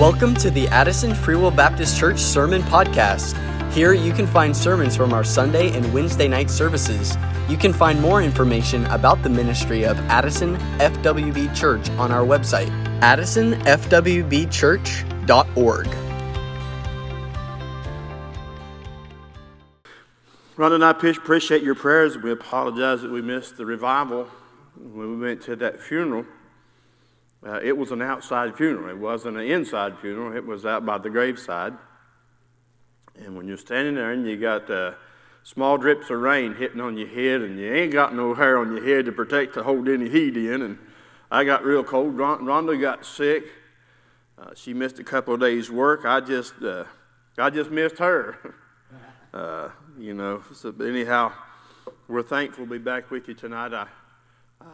Welcome to the Addison Free Will Baptist Church Sermon Podcast. Here you can find sermons from our Sunday and Wednesday night services. You can find more information about the ministry of Addison FWB Church on our website, addisonfwbchurch.org. Rhonda and I appreciate your prayers. We apologize that we missed the revival when we went to that funeral. Uh, it was an outside funeral. It wasn't an inside funeral. It was out by the graveside. And when you're standing there and you got uh, small drips of rain hitting on your head, and you ain't got no hair on your head to protect to hold any heat in, and I got real cold. Rhonda got sick. Uh, she missed a couple of days' work. I just, uh, I just missed her. Uh, you know. So anyhow, we're thankful to be back with you tonight. I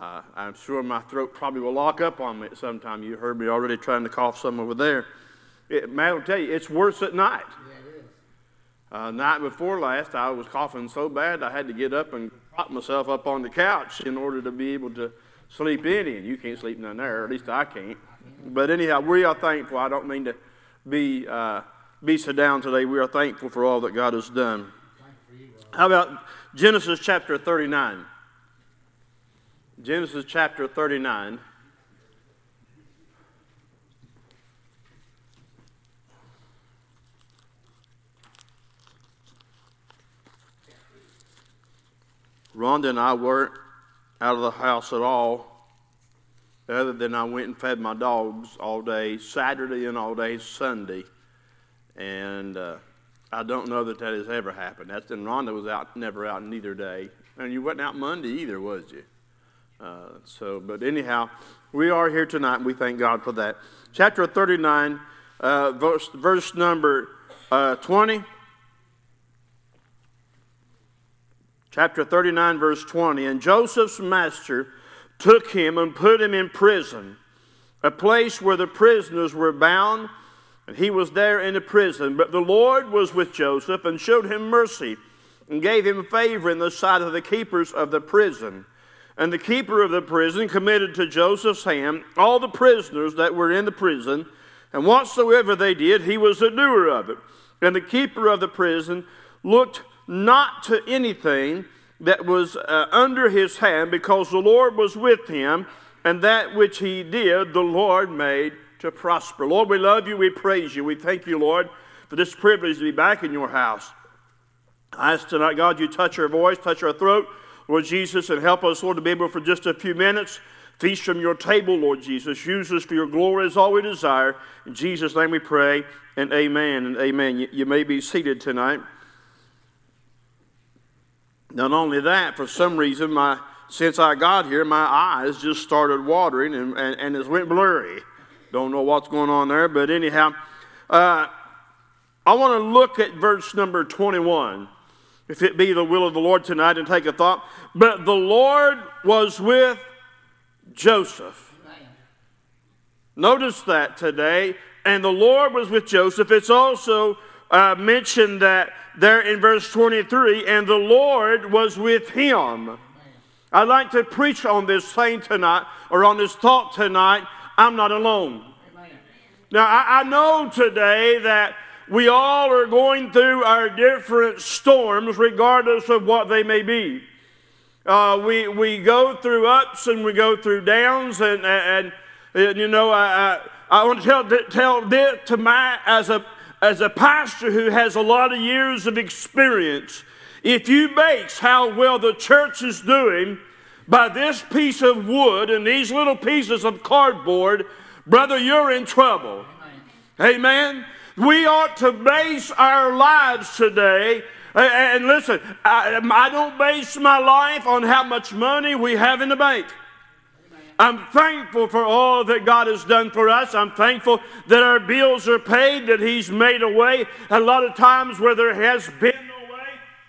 uh, I'm sure my throat probably will lock up on me at some time. You heard me already trying to cough some over there. It, man, I'll tell you, it's worse at night. Yeah, it is. Uh, night before last, I was coughing so bad I had to get up and prop myself up on the couch in order to be able to sleep in And You can't sleep down there, at least I can't. But anyhow, we are thankful. I don't mean to be uh, be so down today. We are thankful for all that God has done. How about Genesis chapter 39? Genesis chapter 39. Rhonda and I weren't out of the house at all, other than I went and fed my dogs all day Saturday and all day Sunday. And uh, I don't know that that has ever happened. That's and Rhonda was out, never out neither day. And you wasn't out Monday either, was you? Uh, so, but anyhow, we are here tonight, and we thank God for that. Chapter 39, uh, verse, verse number uh, 20. Chapter 39, verse 20. And Joseph's master took him and put him in prison, a place where the prisoners were bound, and he was there in the prison. But the Lord was with Joseph and showed him mercy and gave him favor in the sight of the keepers of the prison. And the keeper of the prison committed to Joseph's hand all the prisoners that were in the prison, and whatsoever they did, he was the doer of it. And the keeper of the prison looked not to anything that was uh, under his hand, because the Lord was with him, and that which he did, the Lord made to prosper. Lord, we love you, we praise you, we thank you, Lord, for this privilege to be back in your house. I ask tonight, God, you touch our voice, touch our throat. Lord Jesus, and help us, Lord, to be able for just a few minutes feast from your table, Lord Jesus. Use us for your glory as all we desire. In Jesus' name we pray, and amen and amen. You, you may be seated tonight. Not only that, for some reason, my since I got here, my eyes just started watering and, and, and it went blurry. Don't know what's going on there, but anyhow, uh, I want to look at verse number 21 if it be the will of the Lord tonight, and take a thought. But the Lord was with Joseph. Notice that today. And the Lord was with Joseph. It's also uh, mentioned that there in verse 23, and the Lord was with him. I'd like to preach on this saying tonight, or on this thought tonight I'm not alone. Now, I, I know today that we all are going through our different storms, regardless of what they may be. Uh, we, we go through ups and we go through downs, and, and, and you know, I, I, I want to tell, tell this to my, as a, as a pastor who has a lot of years of experience, if you base how well the church is doing by this piece of wood and these little pieces of cardboard, brother, you're in trouble. Amen. Amen. We ought to base our lives today. And listen, I, I don't base my life on how much money we have in the bank. I'm thankful for all that God has done for us. I'm thankful that our bills are paid, that He's made a way a lot of times where there has been no way.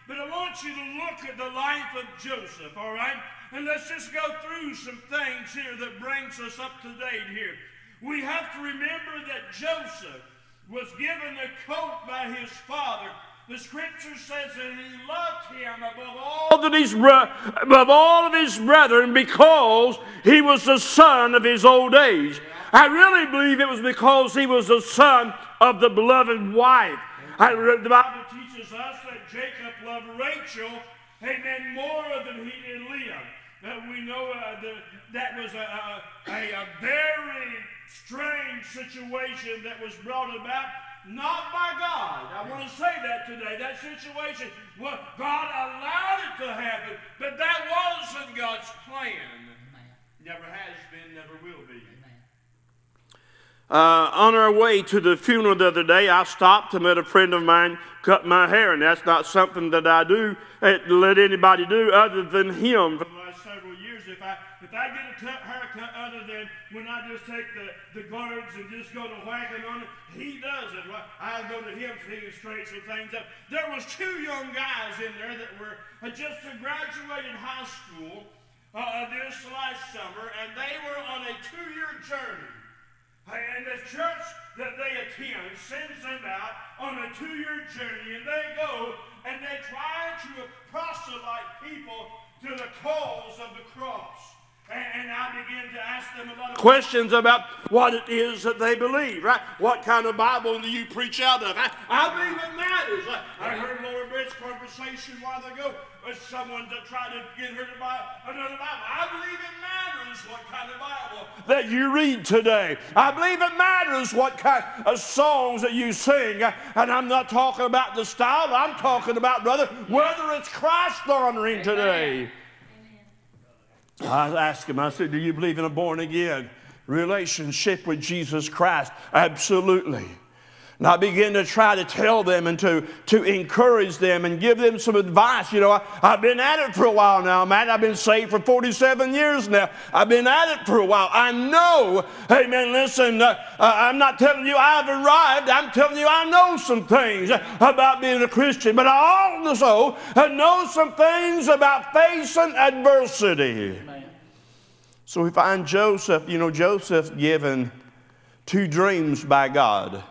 But I want you to look at the life of Joseph, all right? And let's just go through some things here that brings us up to date here. We have to remember that Joseph was given the coat by his father the scripture says that he loved him above all that he's above all of his brethren because he was the son of his old age. I really believe it was because he was the son of the beloved wife. I, the Bible teaches us that Jacob loved Rachel, amen, more than he did Leah. Uh, we know uh, the, that was a, a, a very strange situation that was brought about not by God. I want to say that today. That situation, well, God allowed it to happen, but that wasn't God's plan. Never has been, never will be. Uh, on our way to the funeral the other day, I stopped and let a friend of mine cut my hair, and that's not something that I do, uh, let anybody do other than him. For the last several years, if I get a t- haircut other than when I just take the, the guards and just go to whacking on it, he does it. I go to him so he can straighten some things up. There was two young guys in there that were uh, just graduated high school uh, uh, this last summer, and they were on a two-year journey. And the church that they attend sends them out on a two-year journey, and they go and they try to proselyte people to the cause of the cross. And I begin to ask them a lot of questions about what it is that they believe, right? What kind of Bible do you preach out of? I, I believe it matters. I, I heard Laura Britt's conversation a while ago with someone that tried to get her to buy another Bible. I believe it matters what kind of Bible that you read today. I believe it matters what kind of songs that you sing. And I'm not talking about the style, I'm talking about, brother, whether it's Christ honoring today. I asked him, I said, Do you believe in a born again relationship with Jesus Christ? Absolutely. And I began to try to tell them and to, to encourage them and give them some advice. You know, I, have been at it for a while now, man. I've been saved for 47 years now. I've been at it for a while. I know, hey, man, listen, uh, uh, I'm not telling you I've arrived. I'm telling you I know some things about being a Christian, but I also know some things about facing adversity. So we find Joseph, you know, Joseph given two dreams by God.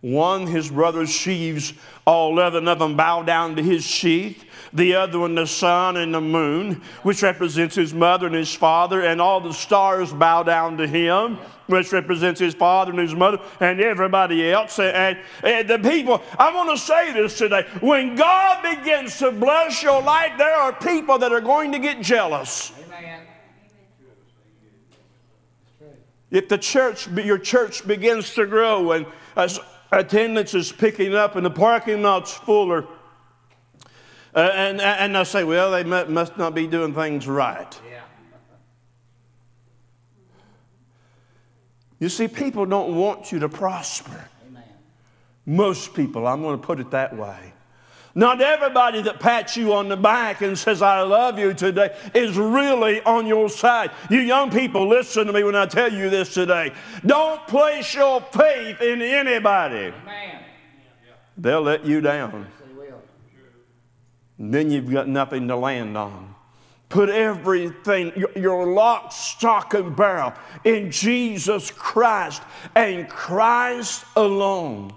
One, his brother's sheaves, all 11 of them bow down to his sheath. The other one, the sun and the moon, which represents his mother and his father, and all the stars bow down to him, which represents his father and his mother, and everybody else. And, and the people, I want to say this today. When God begins to bless your life, there are people that are going to get jealous. If the church, your church begins to grow and as attendance is picking up and the parking lot's fuller. Uh, and, and I say, well, they must not be doing things right. Yeah. You see, people don't want you to prosper. Amen. Most people, I'm going to put it that way. Not everybody that pats you on the back and says, I love you today, is really on your side. You young people, listen to me when I tell you this today. Don't place your faith in anybody. Amen. They'll let you down. And then you've got nothing to land on. Put everything, your lock, stock, and barrel in Jesus Christ and Christ alone.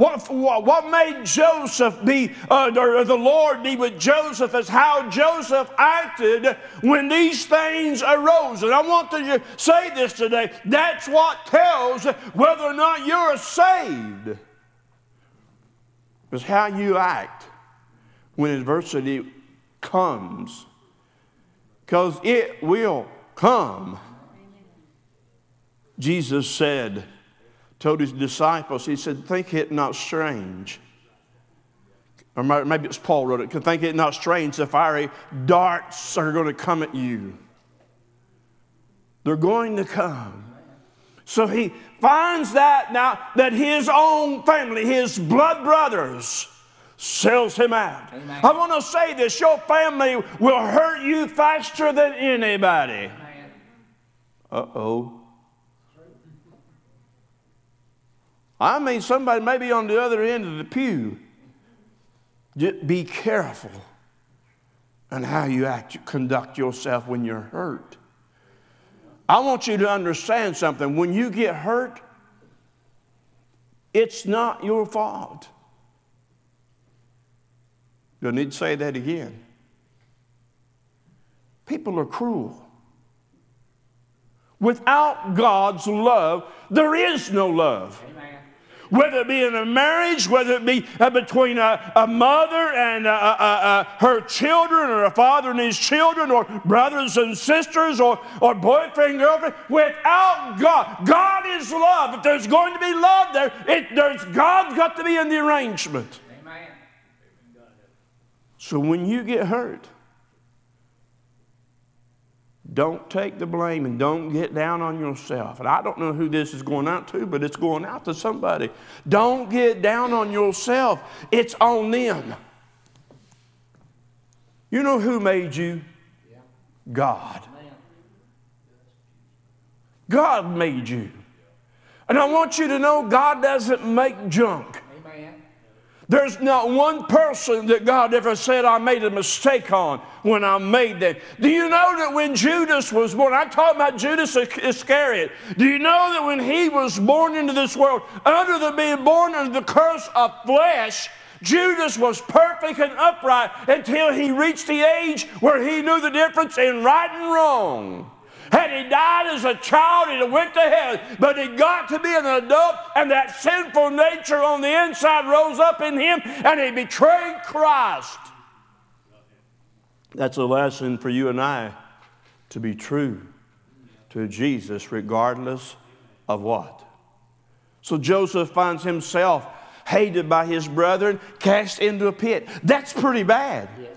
What, what made Joseph be, uh, or the Lord be with Joseph is how Joseph acted when these things arose. And I want to say this today. That's what tells whether or not you're saved. Is how you act when adversity comes. Because it will come. Jesus said, told his disciples, he said, Think it not strange. Or maybe it's Paul wrote it, think it not strange the fiery darts are going to come at you. They're going to come. So he finds that now that his own family, his blood brothers, sells him out. Amen. I want to say this your family will hurt you faster than anybody. Uh oh. I mean, somebody maybe on the other end of the pew. Just be careful on how you act, conduct yourself when you're hurt. I want you to understand something. When you get hurt, it's not your fault. I need to say that again? People are cruel. Without God's love, there is no love. Amen. Whether it be in a marriage, whether it be uh, between a, a, mother and uh, uh, her children, or a father and his children, or brothers and sisters, or, or boyfriend, girlfriend, without God, God is love. If there's going to be love there, it, there's God's got to be in the arrangement. Amen. So when you get hurt, don't take the blame and don't get down on yourself. And I don't know who this is going out to, but it's going out to somebody. Don't get down on yourself, it's on them. You know who made you? God. God made you. And I want you to know God doesn't make junk. There's not one person that God ever said I made a mistake on when I made them. Do you know that when Judas was born, I'm talking about Judas Iscariot. Do you know that when he was born into this world, under the being born under the curse of flesh, Judas was perfect and upright until he reached the age where he knew the difference in right and wrong. Had he died as a child, he'd have went to hell. But he got to be an adult, and that sinful nature on the inside rose up in him, and he betrayed Christ. That's a lesson for you and I to be true to Jesus, regardless of what. So Joseph finds himself hated by his brethren, cast into a pit. That's pretty bad. Yes.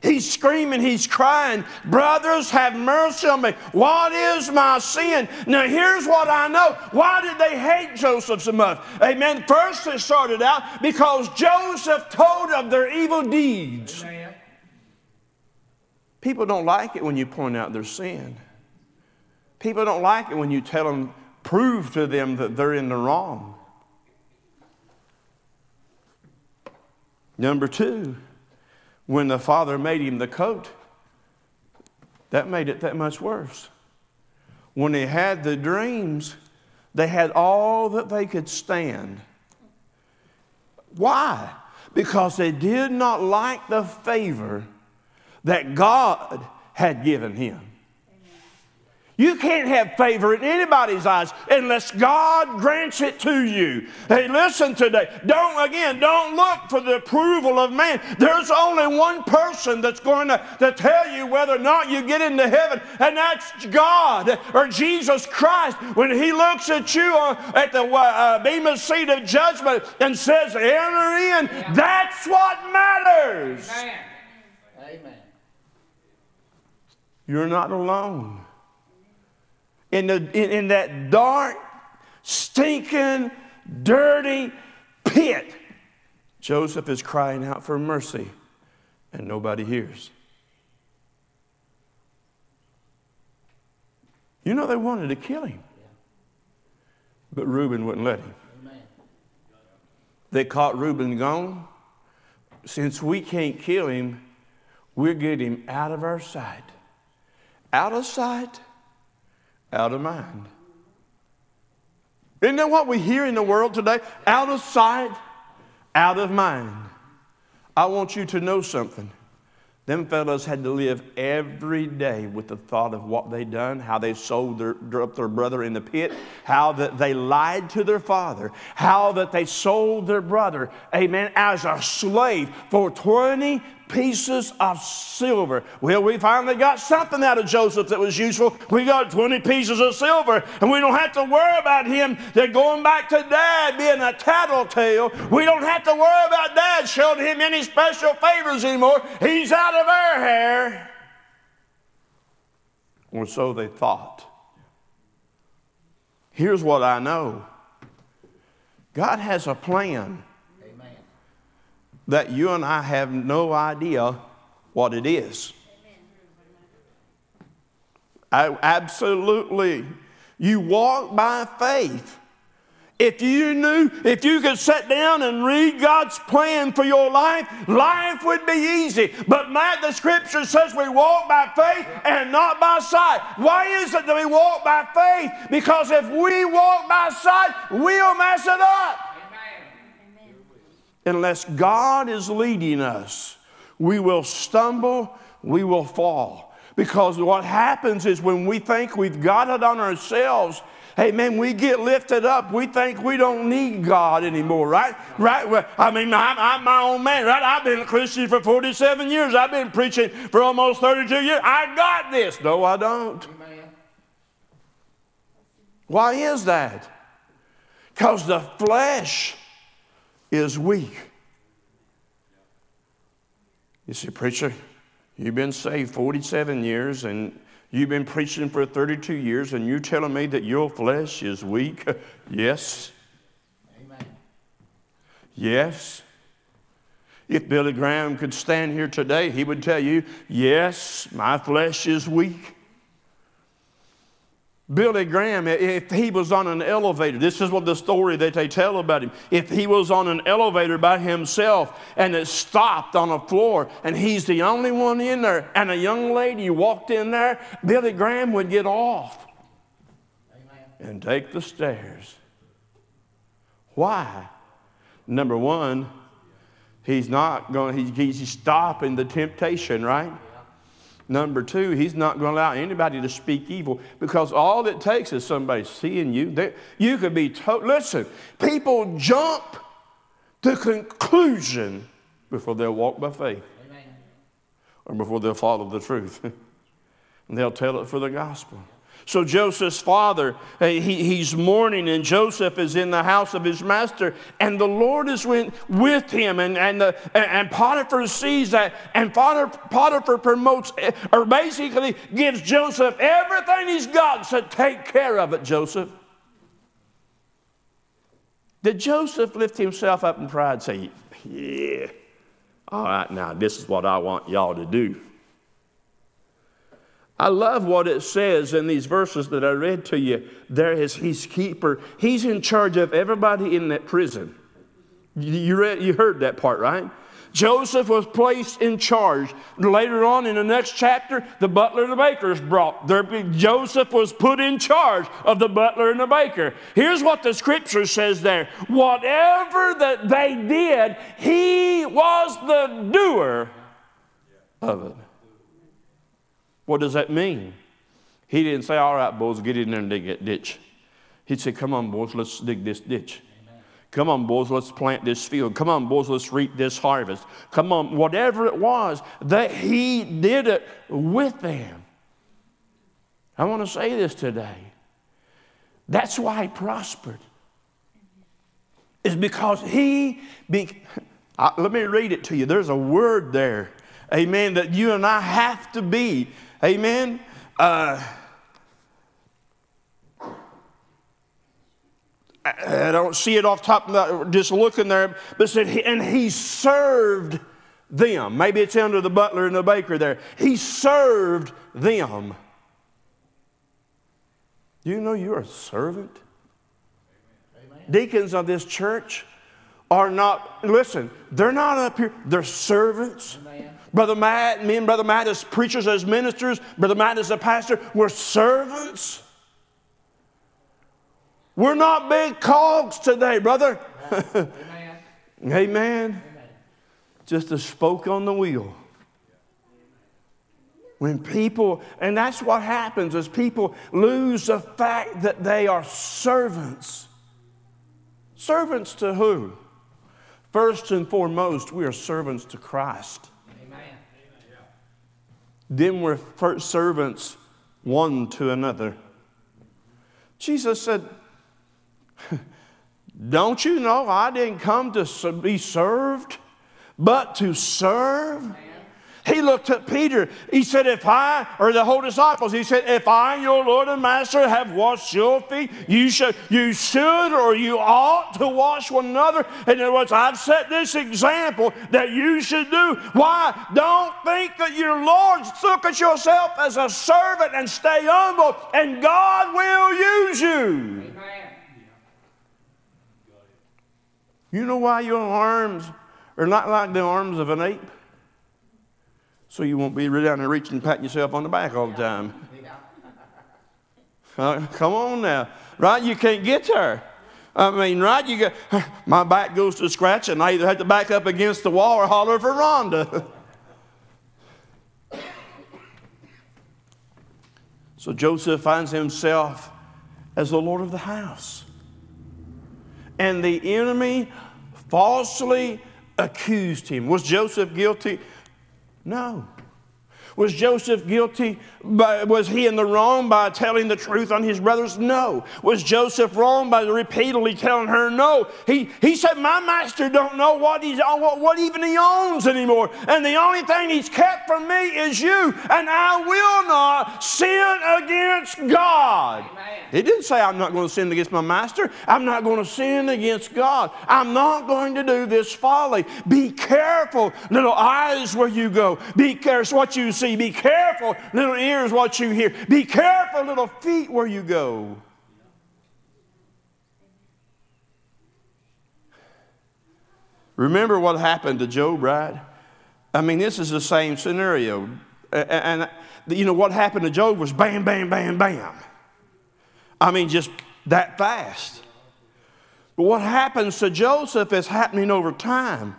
He's screaming, he's crying, Brothers, have mercy on me. What is my sin? Now, here's what I know. Why did they hate Joseph so much? Amen. First, it started out because Joseph told of their evil deeds. Amen. People don't like it when you point out their sin. People don't like it when you tell them, prove to them that they're in the wrong. Number two, when the father made him the coat, that made it that much worse. When he had the dreams, they had all that they could stand. Why? Because they did not like the favor that God had given him. You can't have favor in anybody's eyes unless God grants it to you. Hey, listen today. Don't, again, don't look for the approval of man. There's only one person that's going to, to tell you whether or not you get into heaven, and that's God or Jesus Christ. When He looks at you at the uh, uh, Bema seat of judgment and says, Enter in, yeah. that's what matters. Amen. Amen. You're not alone in, the, in, in that dark, stinking, dirty pit. Joseph is crying out for mercy, and nobody hears. You know, they wanted to kill him, but Reuben wouldn't let him. They caught Reuben gone. Since we can't kill him, we'll get him out of our sight. Out of sight, out of mind. Isn't that what we hear in the world today? Out of sight, out of mind. I want you to know something. Them fellows had to live every day with the thought of what they done, how they sold their, up their brother in the pit, how that they lied to their father, how that they sold their brother, amen, as a slave for 20 pieces of silver. Well, we finally got something out of Joseph that was useful. We got 20 pieces of silver, and we don't have to worry about him that going back to dad being a tattletale. We don't have to worry about dad showing him any special favors anymore. He's out of our hair. Or so they thought. Here's what I know God has a plan that you and I have no idea what it is. I, absolutely. You walk by faith. If you knew, if you could sit down and read God's plan for your life, life would be easy. But Matt, the scripture says we walk by faith and not by sight. Why is it that we walk by faith? Because if we walk by sight, we'll mess it up unless God is leading us, we will stumble, we will fall. Because what happens is when we think we've got it on ourselves, hey man, we get lifted up. We think we don't need God anymore, right? Right? I mean, I'm, I'm, my own man, right? I've been a Christian for 47 years. I've been preaching for almost 32 years. I got this. No, I don't. Why is that? Because the flesh is weak. You see, preacher, you've been saved 47 years and you've been preaching for 32 years, and you're telling me that your flesh is weak? yes. Amen. Yes. If Billy Graham could stand here today, he would tell you, Yes, my flesh is weak. Billy Graham, if he was on an elevator, this is what the story that they tell about him. If he was on an elevator by himself and it stopped on a floor and he's the only one in there and a young lady walked in there, Billy Graham would get off Amen. and take the stairs. Why? Number one, he's not going, he's stopping the temptation, right? Number two, he's not going to allow anybody to speak evil because all it takes is somebody seeing you. They, you could be told, listen, people jump to conclusion before they'll walk by faith Amen. or before they'll follow the truth. and they'll tell it for the gospel. So Joseph's father, uh, he, he's mourning, and Joseph is in the house of his master, and the Lord is with him. And, and, the, and Potiphar sees that, and Potiphar promotes, uh, or basically gives Joseph everything he's got, said, Take care of it, Joseph. Did Joseph lift himself up in pride and say, Yeah, all right, now this is what I want y'all to do? I love what it says in these verses that I read to you. There is his keeper. He's in charge of everybody in that prison. You, read, you heard that part, right? Joseph was placed in charge. Later on in the next chapter, the butler and the baker is brought. There, Joseph was put in charge of the butler and the baker. Here's what the scripture says there whatever that they did, he was the doer of it. What does that mean? He didn't say, All right, boys, get in there and dig that ditch. He'd say, Come on, boys, let's dig this ditch. Come on, boys, let's plant this field. Come on, boys, let's reap this harvest. Come on, whatever it was, that he did it with them. I want to say this today. That's why he prospered. Is because he, be, uh, let me read it to you. There's a word there, amen, that you and I have to be Amen. Uh, I don't see it off top, of just looking there, but said, and he served them. Maybe it's under the butler and the baker there. He served them. You know you're a servant? Amen. Deacons of this church are not, listen, they're not up here, they're servants. Amen. Brother Matt, me and Brother Matt as preachers, as ministers, Brother Matt as a pastor, we're servants. We're not big cogs today, brother. Amen. Amen. Amen. Just a spoke on the wheel. When people, and that's what happens is people lose the fact that they are servants. Servants to who? First and foremost, we are servants to Christ. Then we're servants one to another. Jesus said, Don't you know I didn't come to be served, but to serve? He looked at Peter. He said, If I, or the whole disciples, he said, If I, your Lord and Master, have washed your feet, you should, you should or you ought to wash one another. In other words, I've set this example that you should do. Why? Don't think that your Lord, look at yourself as a servant and stay humble, and God will use you. Amen. You know why your arms are not like the arms of an ape? so you won't be down there reaching and patting yourself on the back all the time. Uh, come on now, right? You can't get there. I mean, right? You go, my back goes to scratch, and I either have to back up against the wall or holler for Rhonda. so Joseph finds himself as the Lord of the house. And the enemy falsely accused him. Was Joseph guilty? No. Was Joseph guilty? By, was he in the wrong by telling the truth on his brothers? No. Was Joseph wrong by repeatedly telling her? No. He, he said, My master don't know what, he's, uh, what, what even he owns anymore. And the only thing he's kept from me is you. And I will not sin against God. Amen. He didn't say, I'm not going to sin against my master. I'm not going to sin against God. I'm not going to do this folly. Be careful, little eyes, where you go. Be careful what you see see. Be careful, little ears, what you hear. Be careful, little feet, where you go. Remember what happened to Job, right? I mean, this is the same scenario. And, you know, what happened to Job was bam, bam, bam, bam. I mean, just that fast. But what happens to Joseph is happening over time.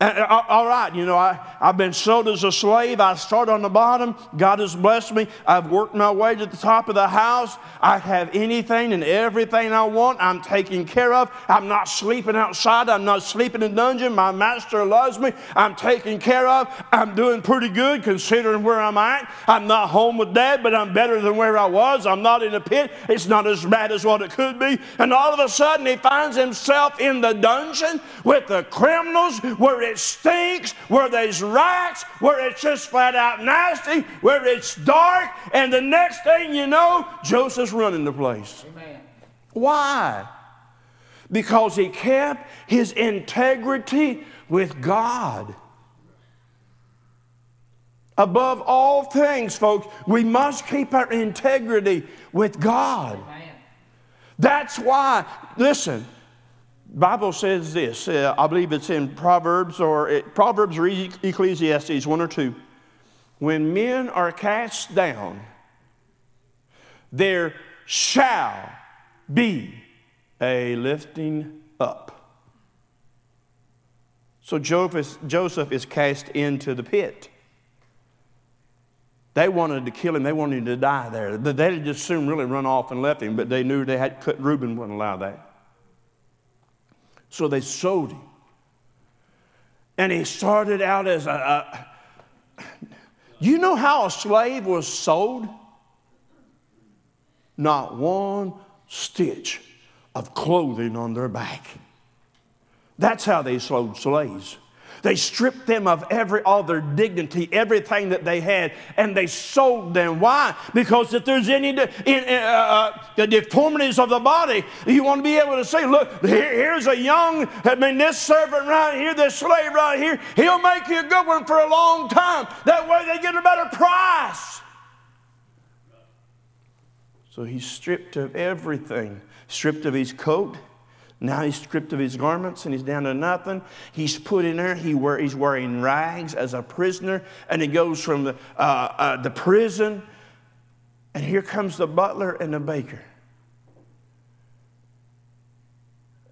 All right, you know, I, I've been sold as a slave. I start on the bottom. God has blessed me. I've worked my way to the top of the house. I have anything and everything I want. I'm taken care of. I'm not sleeping outside. I'm not sleeping in a dungeon. My master loves me. I'm taken care of. I'm doing pretty good considering where I'm at. I'm not home with dad, but I'm better than where I was. I'm not in a pit. It's not as bad as what it could be. And all of a sudden, he finds himself in the dungeon with the criminals where it stinks, where there's rats, where it's just flat out nasty, where it's dark, and the next thing you know, Joseph's running the place. Amen. Why? Because he kept his integrity with God. Above all things, folks, we must keep our integrity with God. Amen. That's why, listen, Bible says this. Uh, I believe it's in Proverbs or it, Proverbs or Ecclesiastes, one or two. When men are cast down, there shall be a lifting up. So Joseph is cast into the pit. They wanted to kill him. They wanted him to die there. They'd just soon really run off and left him, but they knew they had. Reuben wouldn't allow that. So they sold him. And he started out as a, a you know how a slave was sold? Not one stitch of clothing on their back. That's how they sold slaves. They stripped them of every all their dignity, everything that they had, and they sold them. Why? Because if there's any de- in, uh, uh, deformities of the body, you want to be able to say, look, here, here's a young, I mean, this servant right here, this slave right here, he'll make you a good one for a long time. That way they get a better price. So he's stripped of everything, stripped of his coat now he's stripped of his garments and he's down to nothing. He's put in there. He wear, he's wearing rags as a prisoner, and he goes from the, uh, uh, the prison. And here comes the butler and the baker.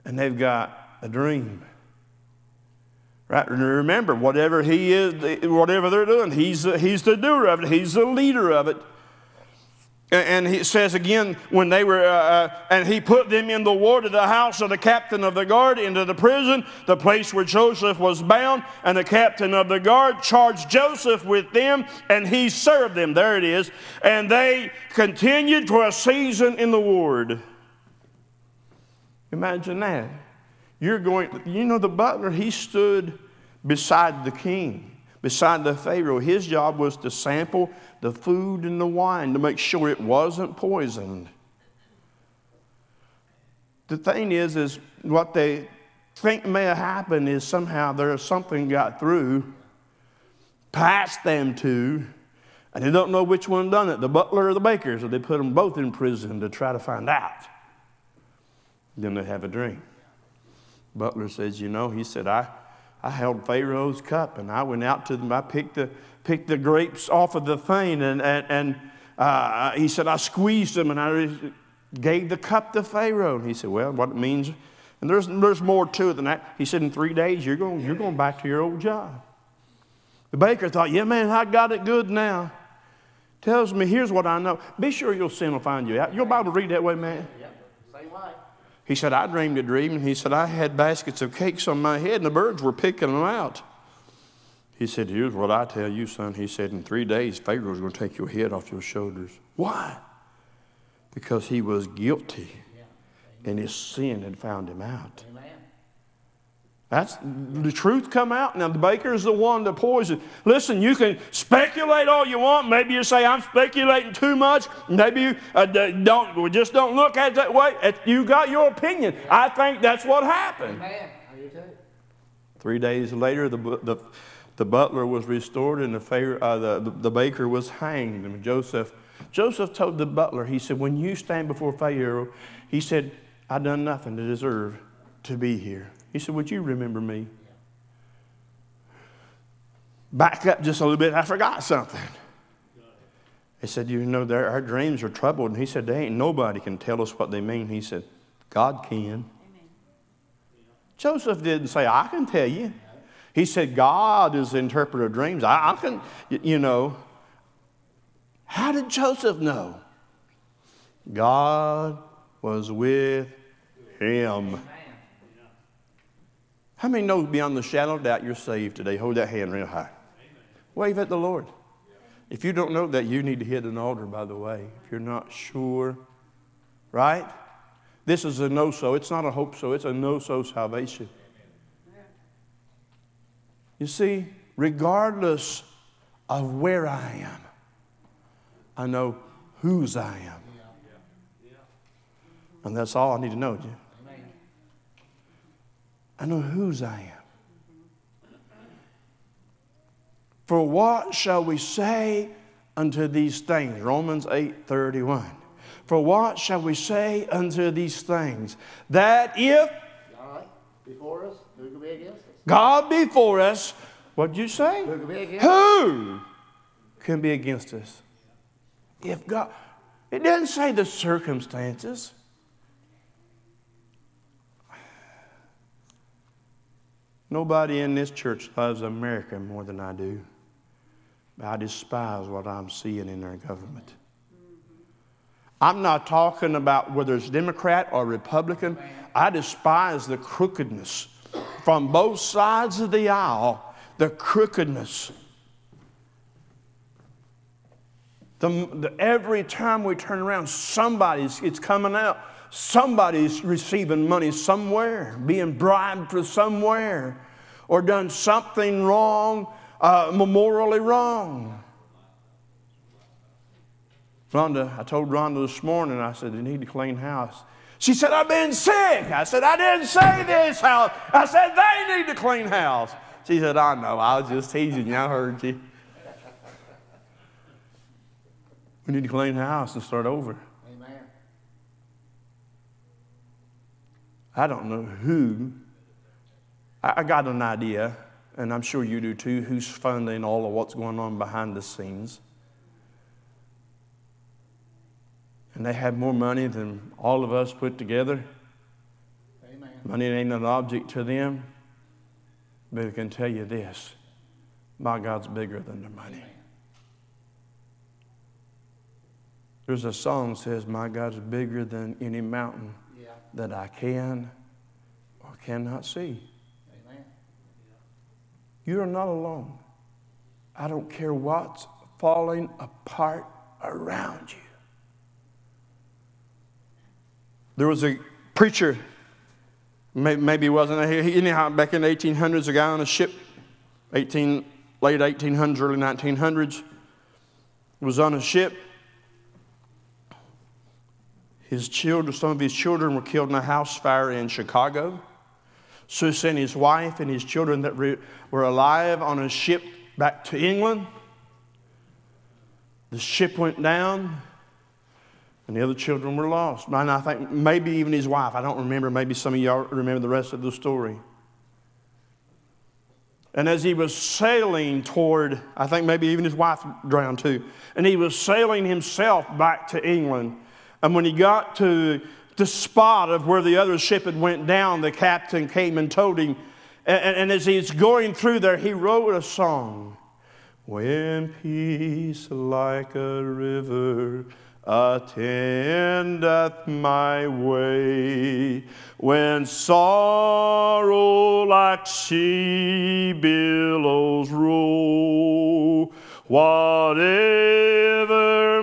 And they've got a dream. Right? Remember, whatever he is, whatever they're doing, he's, he's the doer of it, he's the leader of it. And he says again, when they were, uh, uh, and he put them in the ward of the house of the captain of the guard into the prison, the place where Joseph was bound. And the captain of the guard charged Joseph with them, and he served them. There it is. And they continued for a season in the ward. Imagine that. You're going, you know, the butler, he stood beside the king beside the Pharaoh. His job was to sample the food and the wine to make sure it wasn't poisoned. The thing is, is what they think may have happened is somehow there's something got through, past them two, and they don't know which one done it, the butler or the baker, so they put them both in prison to try to find out. Then they have a dream. Butler says, You know, he said, I, I held Pharaoh's cup and I went out to them. I picked the, picked the grapes off of the thing and, and, and uh, he said, I squeezed them and I gave the cup to Pharaoh. And he said, Well, what it means, and there's, there's more to it than that. He said, In three days, you're going, you're going back to your old job. The baker thought, Yeah, man, I got it good now. tells me, here's what I know. Be sure your sin will find you out. Your Bible read that way, man? He said, I dreamed a dream, and he said, I had baskets of cakes on my head, and the birds were picking them out. He said, Here's what I tell you, son. He said, In three days, Pharaoh's going to take your head off your shoulders. Why? Because he was guilty, and his sin had found him out. That's the truth come out. Now the baker is the one that poison. Listen, you can speculate all you want. Maybe you say I'm speculating too much. Maybe you uh, don't. We just don't look at it that way. You got your opinion. I think that's what happened. Amen. I do too. Three days later, the the, the butler was restored, and the, Pharaoh, uh, the, the the baker was hanged. And Joseph Joseph told the butler, he said, when you stand before Pharaoh, he said, I done nothing to deserve to be here. He said, Would you remember me? Back up just a little bit, I forgot something. He said, You know, our dreams are troubled. And he said, There ain't nobody can tell us what they mean. He said, God can. Joseph didn't say, I can tell you. He said, God is the interpreter of dreams. I, I can, you know. How did Joseph know? God was with him. How many know beyond the shadow of doubt you're saved today? Hold that hand real high. Wave at the Lord. If you don't know that, you need to hit an altar, by the way, if you're not sure. Right? This is a no so. It's not a hope so, it's a no so salvation. You see, regardless of where I am, I know whose I am. And that's all I need to know. I know whose I am. For what shall we say unto these things? Romans 8 31. For what shall we say unto these things? That if God before us, who can be against us? God be for us, what'd you say? Who can be against us? Who can be against us? If God, it doesn't say the circumstances. Nobody in this church loves America more than I do. But I despise what I'm seeing in their government. I'm not talking about whether it's Democrat or Republican. I despise the crookedness from both sides of the aisle, the crookedness. The, the, every time we turn around, somebody's it's coming out. Somebody's receiving money somewhere, being bribed for somewhere, or done something wrong, uh, morally wrong. Rhonda, I told Rhonda this morning, I said, they need to clean house. She said, I've been sick. I said, I didn't say this house. I said, they need to clean house. She said, I know. I was just teasing you. I heard you. We need to clean house and start over. I don't know who. I got an idea, and I'm sure you do too, who's funding all of what's going on behind the scenes. And they have more money than all of us put together. Amen. Money ain't an object to them. But I can tell you this my God's bigger than their money. There's a song that says, My God's bigger than any mountain Yeah. that I can or cannot see. Amen. You are not alone. I don't care what's falling apart around you. There was a preacher, maybe he wasn't, he- anyhow, back in the 1800s, a guy on a ship, 18, late 1800s, early 1900s, was on a ship. His children, some of his children were killed in a house fire in Chicago. He sent his wife and his children that re- were alive on a ship back to England. The ship went down, and the other children were lost. And I think maybe even his wife. I don't remember. Maybe some of y'all remember the rest of the story. And as he was sailing toward, I think maybe even his wife drowned too, and he was sailing himself back to England. And when he got to the spot of where the other ship had went down, the captain came and told him. And, and as he's going through there, he wrote a song. When peace like a river attendeth my way, when sorrow like sea billows roll, whatever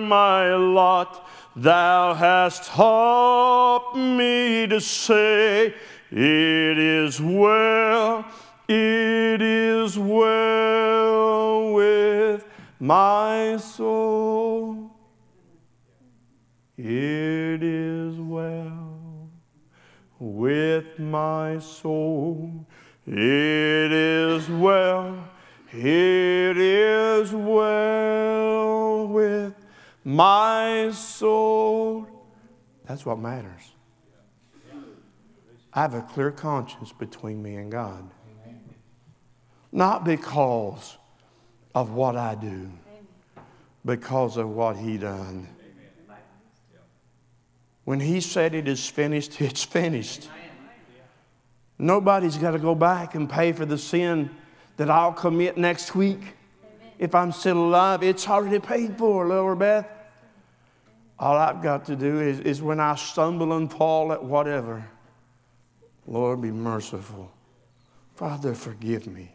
my lot, thou hast taught me to say, It is well, it is well with my soul. It is well with my soul. It is well. It is well my soul. That's what matters. I have a clear conscience between me and God. Not because of what I do, because of what He done. When He said it is finished, it's finished. Nobody's got to go back and pay for the sin that I'll commit next week. If I'm still alive, it's already paid for, Lower Beth. All I've got to do is, is when I stumble and fall at whatever, Lord, be merciful. Father, forgive me.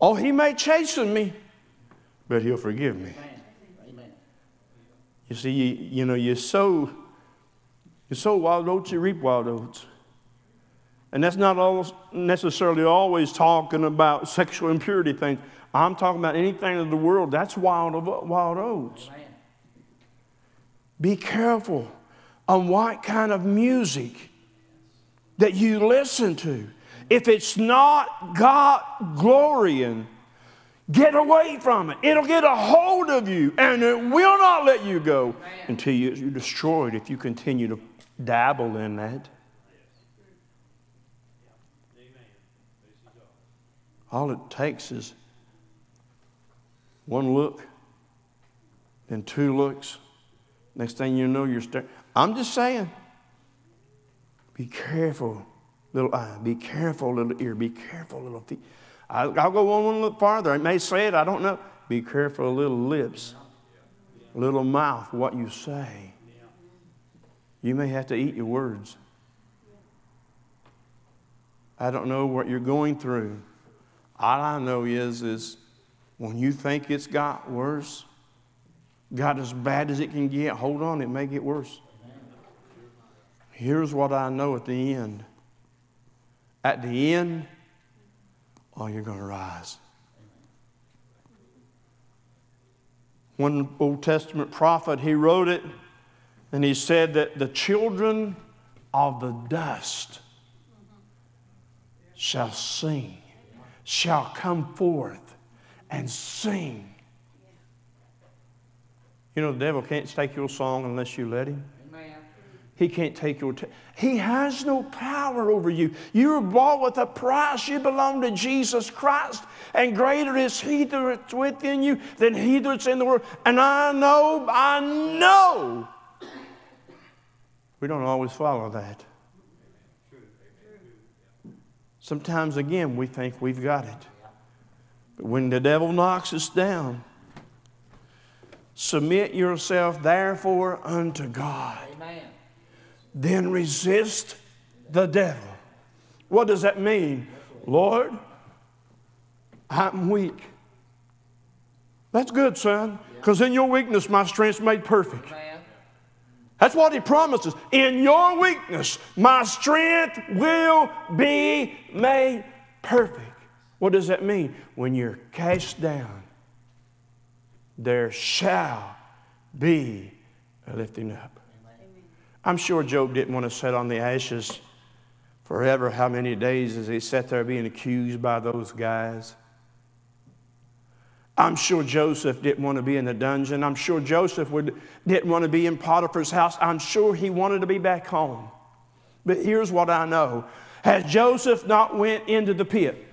Oh, He may chasten me, but He'll forgive me. Amen. You see, you, you know, you sow, you sow wild oats, you reap wild oats. And that's not all, necessarily always talking about sexual impurity things. I'm talking about anything in the world. That's wild, wild oats. Amen. Be careful on what kind of music that you listen to. If it's not God glorying, get away from it. It'll get a hold of you and it will not let you go until you, you're destroyed if you continue to dabble in that. All it takes is one look, then two looks. Next thing you know, you're staring. I'm just saying, be careful, little eye. Be careful, little ear. Be careful, little feet. I'll, I'll go one, one look farther. I may say it, I don't know. Be careful, little lips, little mouth, what you say. You may have to eat your words. I don't know what you're going through. All I know is, is when you think it's got worse, got as bad as it can get, hold on, it may get worse. Here's what I know at the end. At the end, oh, you're going to rise. One Old Testament prophet, he wrote it, and he said that the children of the dust shall sing, shall come forth and sing. You know, the devil can't take your song unless you let him. Amen. He can't take your. T- he has no power over you. You were bought with a price. You belong to Jesus Christ, and greater is He that's within you than He that's in the world. And I know, I know. We don't always follow that. Sometimes, again, we think we've got it. But when the devil knocks us down, submit yourself therefore unto God Amen. then resist the devil. What does that mean? Lord, I'm weak. That's good, son, because in your weakness, my strength's made perfect. That's what he promises. In your weakness, my strength will be made perfect. What does that mean? When you're cast down, there shall be a lifting up. I'm sure Job didn't want to sit on the ashes forever. How many days as he sat there being accused by those guys? I'm sure Joseph didn't want to be in the dungeon. I'm sure Joseph would, didn't want to be in Potiphar's house. I'm sure he wanted to be back home. But here's what I know. Had Joseph not went into the pit,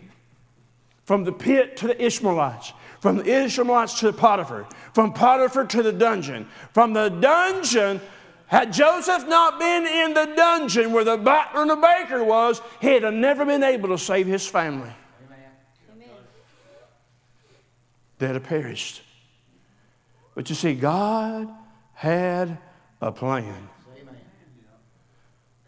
from the pit to the Ishmaelites, from the Ishmaelites to Potiphar, from Potiphar to the dungeon, from the dungeon, had Joseph not been in the dungeon where the butler and the baker was, he'd have never been able to save his family. they'd have perished. But you see, God had a plan.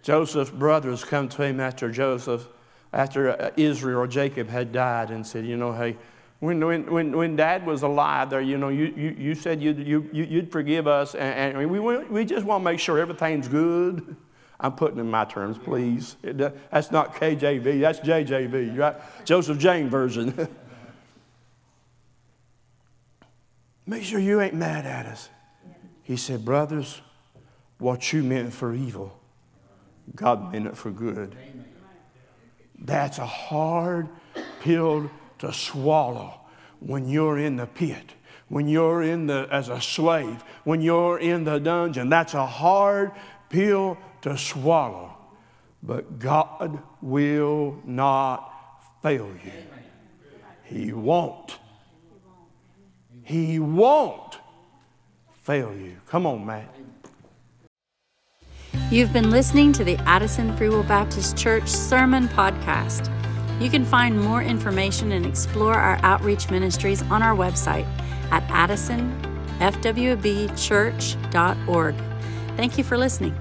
Joseph's brothers come to him after Joseph, after uh, Israel or Jacob had died, and said, You know, hey, when, when, when, dad was alive there, you know, you, you, you said you'd, you, you'd forgive us, and, and we, we just want to make sure everything's good. I'm putting in my terms, please. It, that's not KJV, that's JJV, right? Joseph James version. make sure you ain't mad at us. He said, Brothers, what you meant for evil, God meant it for good. That's a hard pill to swallow when you're in the pit, when you're in the as a slave, when you're in the dungeon. That's a hard pill to swallow. But God will not fail you. He won't. He won't fail you. Come on, Matt. You've been listening to the Addison Free Will Baptist Church Sermon Podcast. You can find more information and explore our outreach ministries on our website at addisonfwbchurch.org. Thank you for listening.